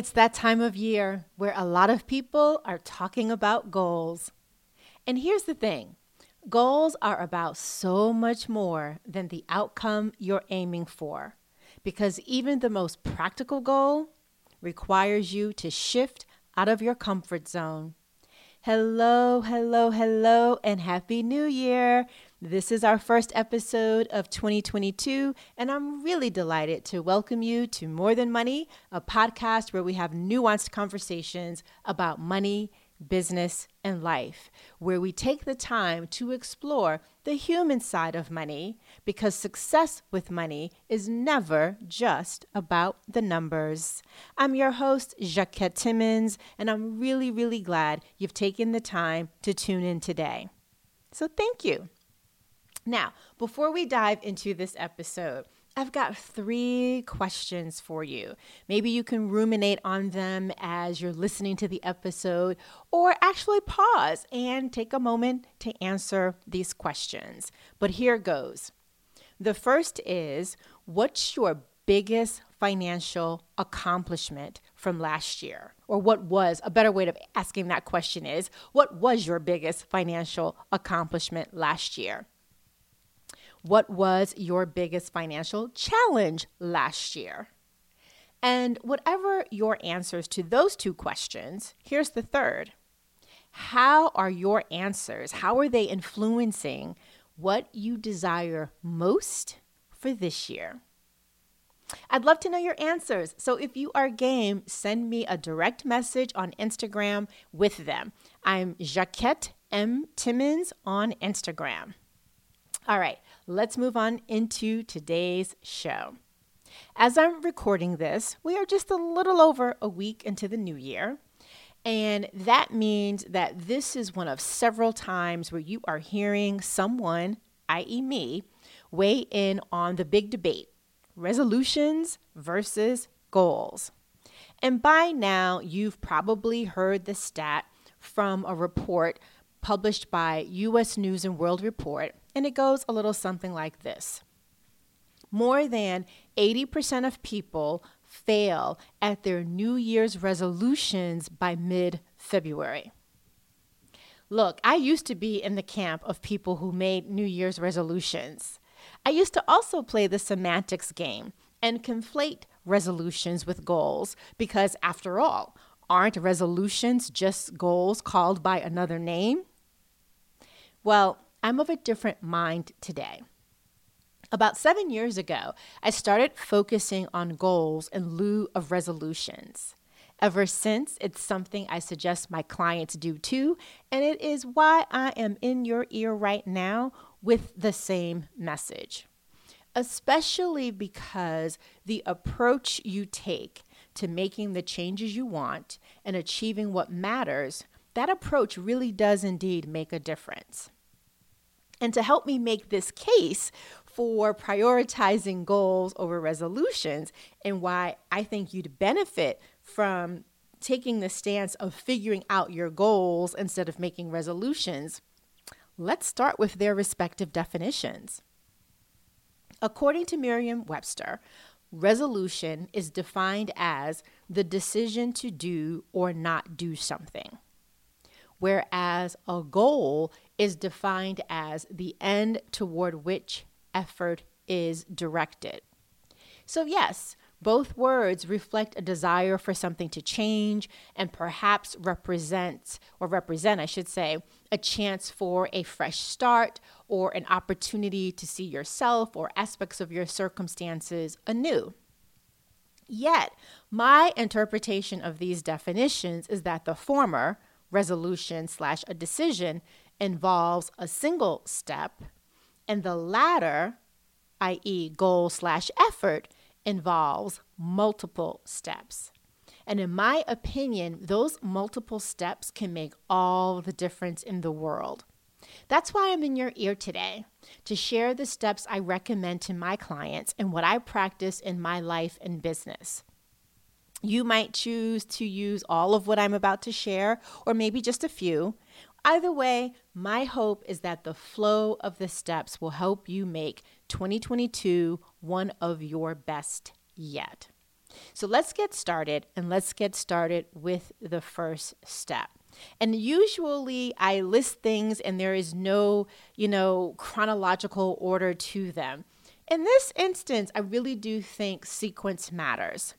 It's that time of year where a lot of people are talking about goals. And here's the thing goals are about so much more than the outcome you're aiming for, because even the most practical goal requires you to shift out of your comfort zone. Hello, hello, hello, and Happy New Year! This is our first episode of 2022, and I'm really delighted to welcome you to More Than Money, a podcast where we have nuanced conversations about money, business, and life, where we take the time to explore the human side of money because success with money is never just about the numbers. I'm your host, Jacquette Timmons, and I'm really, really glad you've taken the time to tune in today. So, thank you. Now, before we dive into this episode, I've got three questions for you. Maybe you can ruminate on them as you're listening to the episode, or actually pause and take a moment to answer these questions. But here goes. The first is What's your biggest financial accomplishment from last year? Or what was a better way of asking that question is What was your biggest financial accomplishment last year? What was your biggest financial challenge last year? And whatever your answers to those two questions, here's the third. How are your answers? How are they influencing what you desire most for this year? I'd love to know your answers. So if you are game, send me a direct message on Instagram with them. I'm Jacquette M. Timmons on Instagram. All right, let's move on into today's show. As I'm recording this, we are just a little over a week into the new year. And that means that this is one of several times where you are hearing someone, i.e., me, weigh in on the big debate resolutions versus goals. And by now, you've probably heard the stat from a report published by US News and World Report and it goes a little something like this More than 80% of people fail at their New Year's resolutions by mid February. Look, I used to be in the camp of people who made New Year's resolutions. I used to also play the semantics game and conflate resolutions with goals because, after all, aren't resolutions just goals called by another name? Well, I'm of a different mind today. About seven years ago, I started focusing on goals in lieu of resolutions. Ever since, it's something I suggest my clients do too, and it is why I am in your ear right now with the same message. Especially because the approach you take to making the changes you want and achieving what matters, that approach really does indeed make a difference. And to help me make this case for prioritizing goals over resolutions and why I think you'd benefit from taking the stance of figuring out your goals instead of making resolutions, let's start with their respective definitions. According to Merriam Webster, resolution is defined as the decision to do or not do something whereas a goal is defined as the end toward which effort is directed. So, yes, both words reflect a desire for something to change and perhaps represent, or represent, I should say, a chance for a fresh start or an opportunity to see yourself or aspects of your circumstances anew. Yet, my interpretation of these definitions is that the former, resolution slash a decision involves a single step, and the latter, i.e., goal slash effort, involves multiple steps. And in my opinion, those multiple steps can make all the difference in the world. That's why I'm in your ear today to share the steps I recommend to my clients and what I practice in my life and business. You might choose to use all of what I'm about to share, or maybe just a few. Either way, my hope is that the flow of the steps will help you make 2022 one of your best yet. So let's get started and let's get started with the first step. And usually I list things and there is no, you know, chronological order to them. In this instance, I really do think sequence matters.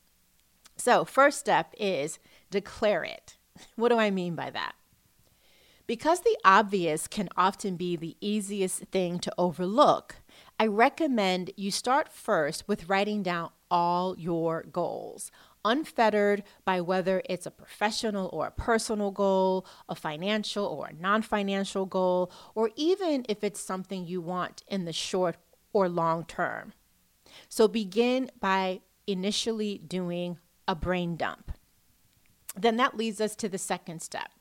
So, first step is declare it. What do I mean by that? Because the obvious can often be the easiest thing to overlook, I recommend you start first with writing down all your goals, unfettered by whether it's a professional or a personal goal, a financial or a non financial goal, or even if it's something you want in the short or long term. So begin by initially doing a brain dump. Then that leads us to the second step,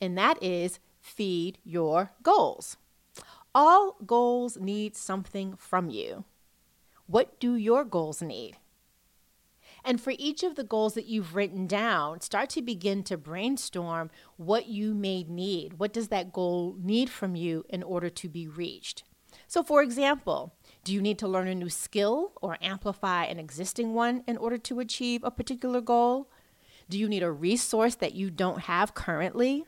and that is feed your goals. All goals need something from you. What do your goals need? And for each of the goals that you've written down, start to begin to brainstorm what you may need. What does that goal need from you in order to be reached? So, for example, do you need to learn a new skill or amplify an existing one in order to achieve a particular goal? Do you need a resource that you don't have currently?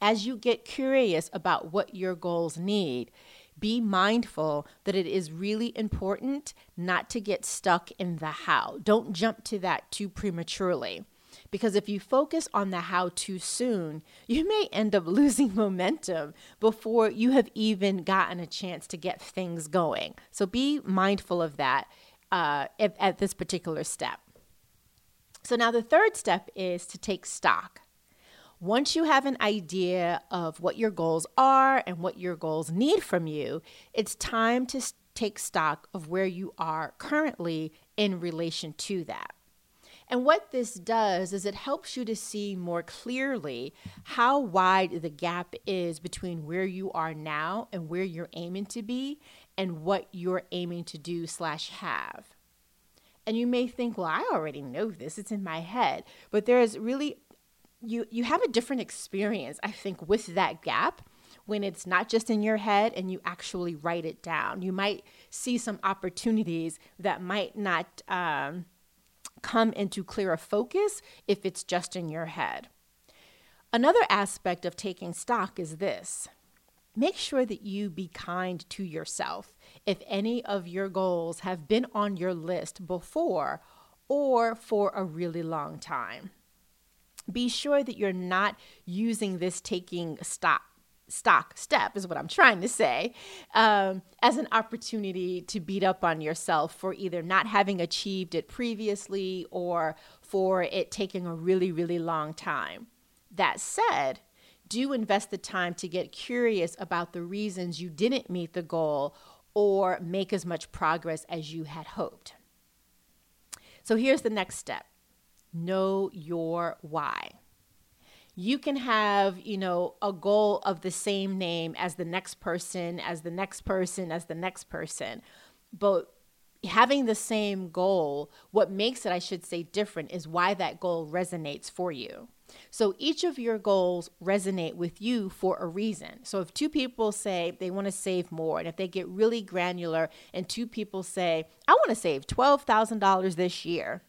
As you get curious about what your goals need, be mindful that it is really important not to get stuck in the how. Don't jump to that too prematurely. Because if you focus on the how too soon, you may end up losing momentum before you have even gotten a chance to get things going. So be mindful of that uh, at, at this particular step. So now the third step is to take stock. Once you have an idea of what your goals are and what your goals need from you, it's time to take stock of where you are currently in relation to that. And what this does is it helps you to see more clearly how wide the gap is between where you are now and where you're aiming to be and what you're aiming to do slash have. And you may think, well, I already know this, it's in my head. But there is really you you have a different experience i think with that gap when it's not just in your head and you actually write it down you might see some opportunities that might not um, come into clearer focus if it's just in your head. Another aspect of taking stock is this. Make sure that you be kind to yourself if any of your goals have been on your list before or for a really long time. Be sure that you're not using this taking stock stock step is what i'm trying to say um, as an opportunity to beat up on yourself for either not having achieved it previously or for it taking a really really long time. That said do invest the time to get curious about the reasons you didn't meet the goal or make as much progress as you had hoped. So here's the next step. Know your why. You can have, you know, a goal of the same name as the next person, as the next person, as the next person. But having the same goal, what makes it, I should say, different is why that goal resonates for you. So each of your goals resonate with you for a reason. So if two people say they want to save more, and if they get really granular, and two people say, I want to save $12,000 this year,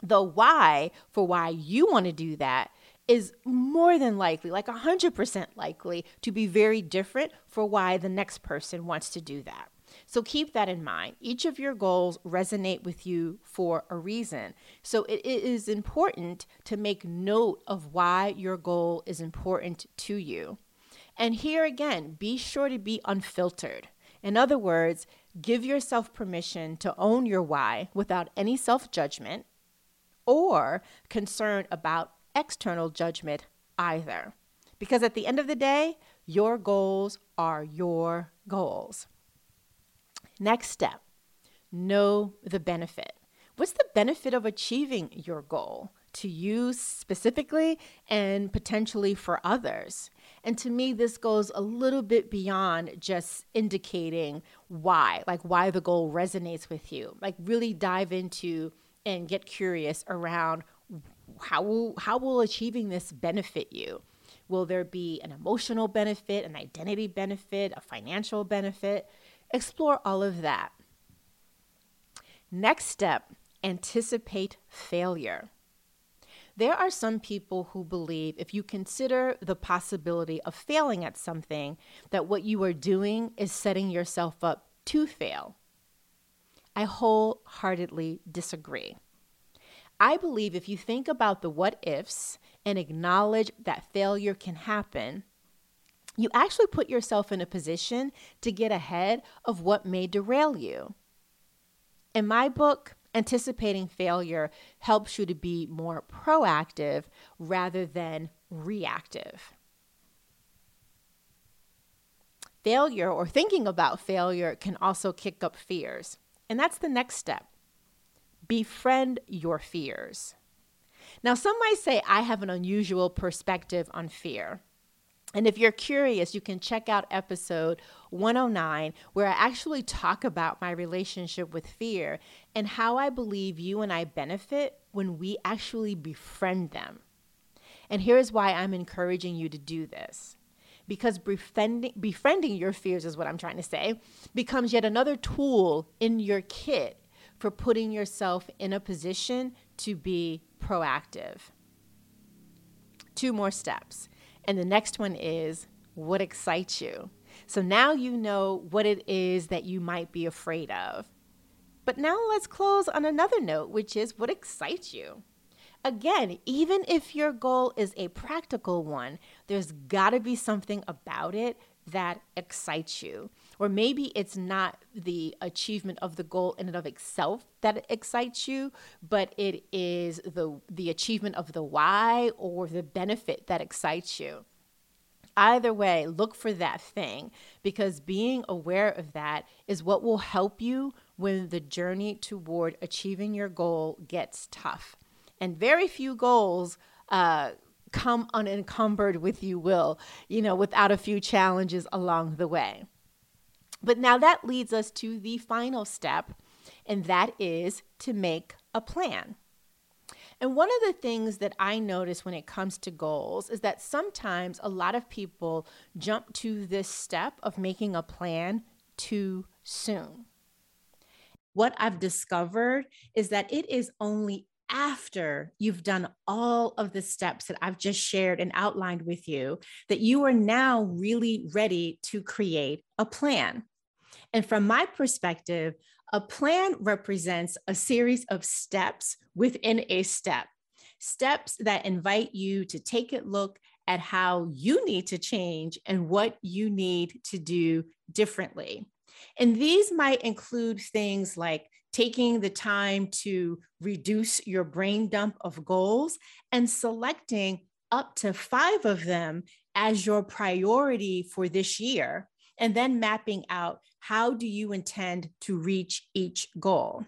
the why for why you want to do that is more than likely, like 100% likely, to be very different for why the next person wants to do that. So keep that in mind. Each of your goals resonate with you for a reason. So it is important to make note of why your goal is important to you. And here again, be sure to be unfiltered. In other words, give yourself permission to own your why without any self judgment or concern about external judgment either. Because at the end of the day, your goals are your goals. Next step know the benefit. What's the benefit of achieving your goal to you specifically and potentially for others? And to me, this goes a little bit beyond just indicating why, like why the goal resonates with you. Like, really dive into and get curious around how will, how will achieving this benefit you? Will there be an emotional benefit, an identity benefit, a financial benefit? Explore all of that. Next step anticipate failure. There are some people who believe if you consider the possibility of failing at something, that what you are doing is setting yourself up to fail. I wholeheartedly disagree. I believe if you think about the what ifs and acknowledge that failure can happen, you actually put yourself in a position to get ahead of what may derail you. In my book, anticipating failure helps you to be more proactive rather than reactive. Failure or thinking about failure can also kick up fears. And that's the next step. Befriend your fears. Now, some might say I have an unusual perspective on fear. And if you're curious, you can check out episode 109, where I actually talk about my relationship with fear and how I believe you and I benefit when we actually befriend them. And here's why I'm encouraging you to do this. Because befriending, befriending your fears, is what I'm trying to say, becomes yet another tool in your kit for putting yourself in a position to be proactive. Two more steps. And the next one is what excites you? So now you know what it is that you might be afraid of. But now let's close on another note, which is what excites you. Again, even if your goal is a practical one, there's got to be something about it that excites you. Or maybe it's not the achievement of the goal in and of itself that excites you, but it is the the achievement of the why or the benefit that excites you. Either way, look for that thing because being aware of that is what will help you when the journey toward achieving your goal gets tough. And very few goals uh, come unencumbered with you will, you know, without a few challenges along the way. But now that leads us to the final step, and that is to make a plan. And one of the things that I notice when it comes to goals is that sometimes a lot of people jump to this step of making a plan too soon. What I've discovered is that it is only after you've done all of the steps that I've just shared and outlined with you that you are now really ready to create a plan. And from my perspective, a plan represents a series of steps within a step, steps that invite you to take a look at how you need to change and what you need to do differently. And these might include things like taking the time to reduce your brain dump of goals and selecting up to five of them as your priority for this year, and then mapping out how do you intend to reach each goal.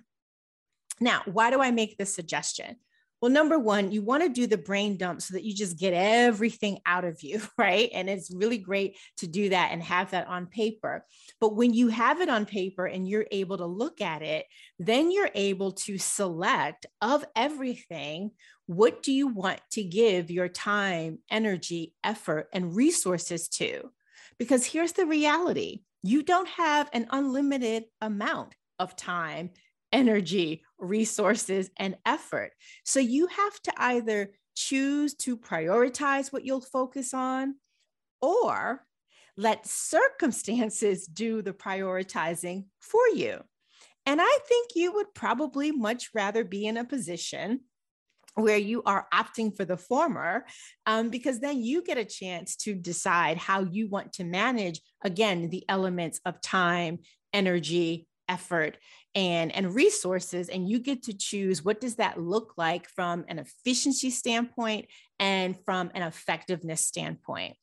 Now, why do I make this suggestion? Well, number one, you want to do the brain dump so that you just get everything out of you, right? And it's really great to do that and have that on paper. But when you have it on paper and you're able to look at it, then you're able to select of everything what do you want to give your time, energy, effort, and resources to? Because here's the reality you don't have an unlimited amount of time energy, resources, and effort. So you have to either choose to prioritize what you'll focus on or let circumstances do the prioritizing for you. And I think you would probably much rather be in a position where you are opting for the former, um, because then you get a chance to decide how you want to manage, again, the elements of time, energy, effort and and resources and you get to choose what does that look like from an efficiency standpoint and from an effectiveness standpoint.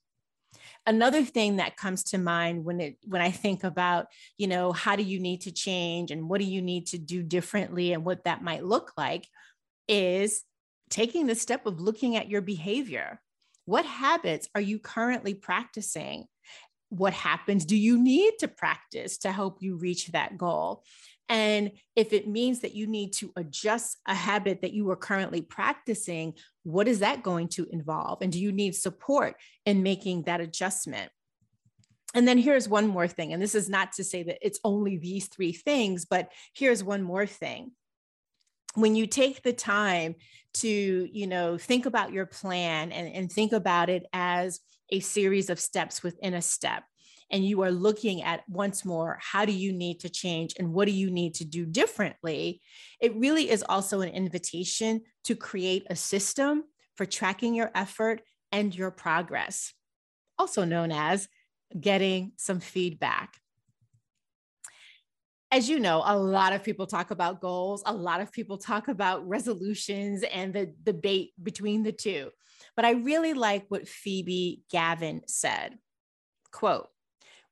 Another thing that comes to mind when it when i think about you know how do you need to change and what do you need to do differently and what that might look like is taking the step of looking at your behavior. What habits are you currently practicing? What happens do you need to practice to help you reach that goal? And if it means that you need to adjust a habit that you are currently practicing what is that going to involve? And do you need support in making that adjustment? And then here's one more thing and this is not to say that it's only these three things but here's one more thing when you take the time to you know think about your plan and, and think about it as a series of steps within a step and you are looking at once more how do you need to change and what do you need to do differently it really is also an invitation to create a system for tracking your effort and your progress also known as getting some feedback as you know, a lot of people talk about goals, a lot of people talk about resolutions and the debate between the two. But I really like what Phoebe Gavin said. Quote,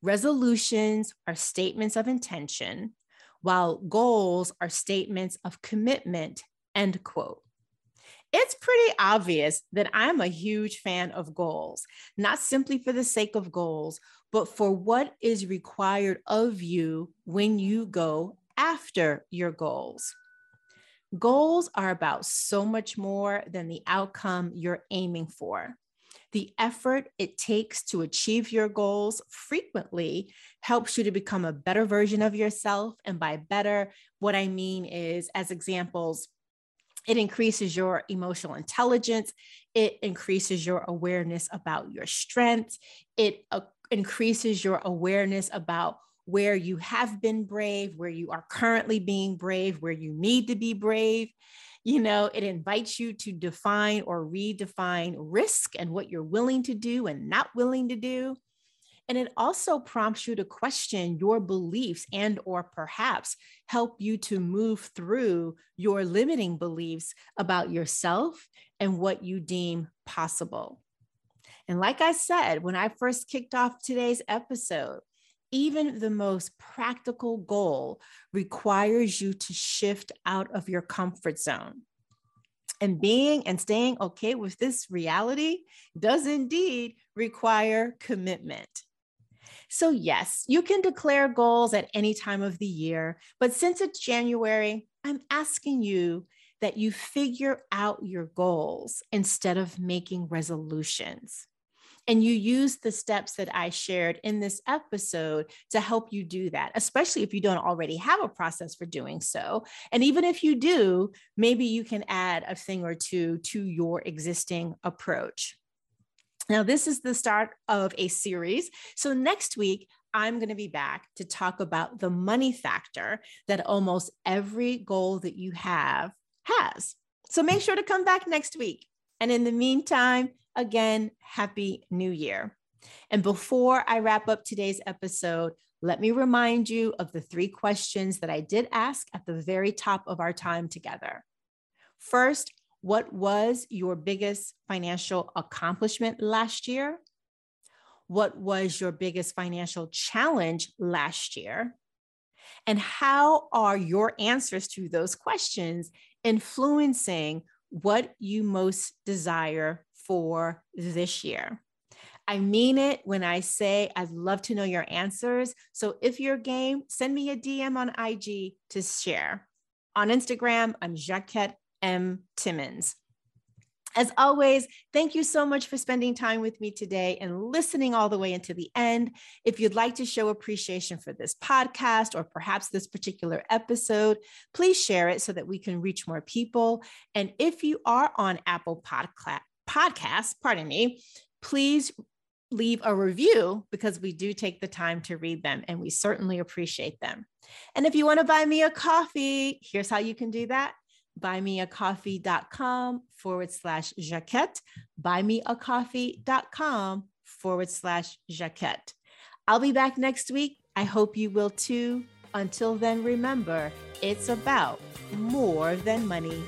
resolutions are statements of intention, while goals are statements of commitment, end quote. It's pretty obvious that I'm a huge fan of goals, not simply for the sake of goals, but for what is required of you when you go after your goals. Goals are about so much more than the outcome you're aiming for. The effort it takes to achieve your goals frequently helps you to become a better version of yourself. And by better, what I mean is, as examples, it increases your emotional intelligence. It increases your awareness about your strengths. It increases your awareness about where you have been brave, where you are currently being brave, where you need to be brave. You know, it invites you to define or redefine risk and what you're willing to do and not willing to do. And it also prompts you to question your beliefs and or perhaps help you to move through your limiting beliefs about yourself and what you deem possible. And like I said, when I first kicked off today's episode, even the most practical goal requires you to shift out of your comfort zone. And being and staying okay with this reality does indeed require commitment. So, yes, you can declare goals at any time of the year, but since it's January, I'm asking you that you figure out your goals instead of making resolutions. And you use the steps that I shared in this episode to help you do that, especially if you don't already have a process for doing so. And even if you do, maybe you can add a thing or two to your existing approach. Now, this is the start of a series. So, next week, I'm going to be back to talk about the money factor that almost every goal that you have has. So, make sure to come back next week. And in the meantime, again, Happy New Year. And before I wrap up today's episode, let me remind you of the three questions that I did ask at the very top of our time together. First, what was your biggest financial accomplishment last year? What was your biggest financial challenge last year? And how are your answers to those questions influencing what you most desire for this year. I mean it when I say I'd love to know your answers. So if you're game, send me a DM on IG to share. On Instagram, I'm Jacquette M. Timmons. As always, thank you so much for spending time with me today and listening all the way into the end. If you'd like to show appreciation for this podcast or perhaps this particular episode, please share it so that we can reach more people. And if you are on Apple Podcast, podcast, pardon me, please leave a review because we do take the time to read them and we certainly appreciate them. And if you want to buy me a coffee, here's how you can do that buymeacoffee.com forward slash Jacquette, buymeacoffee.com forward slash Jacquette. I'll be back next week. I hope you will too. Until then, remember, it's about more than money.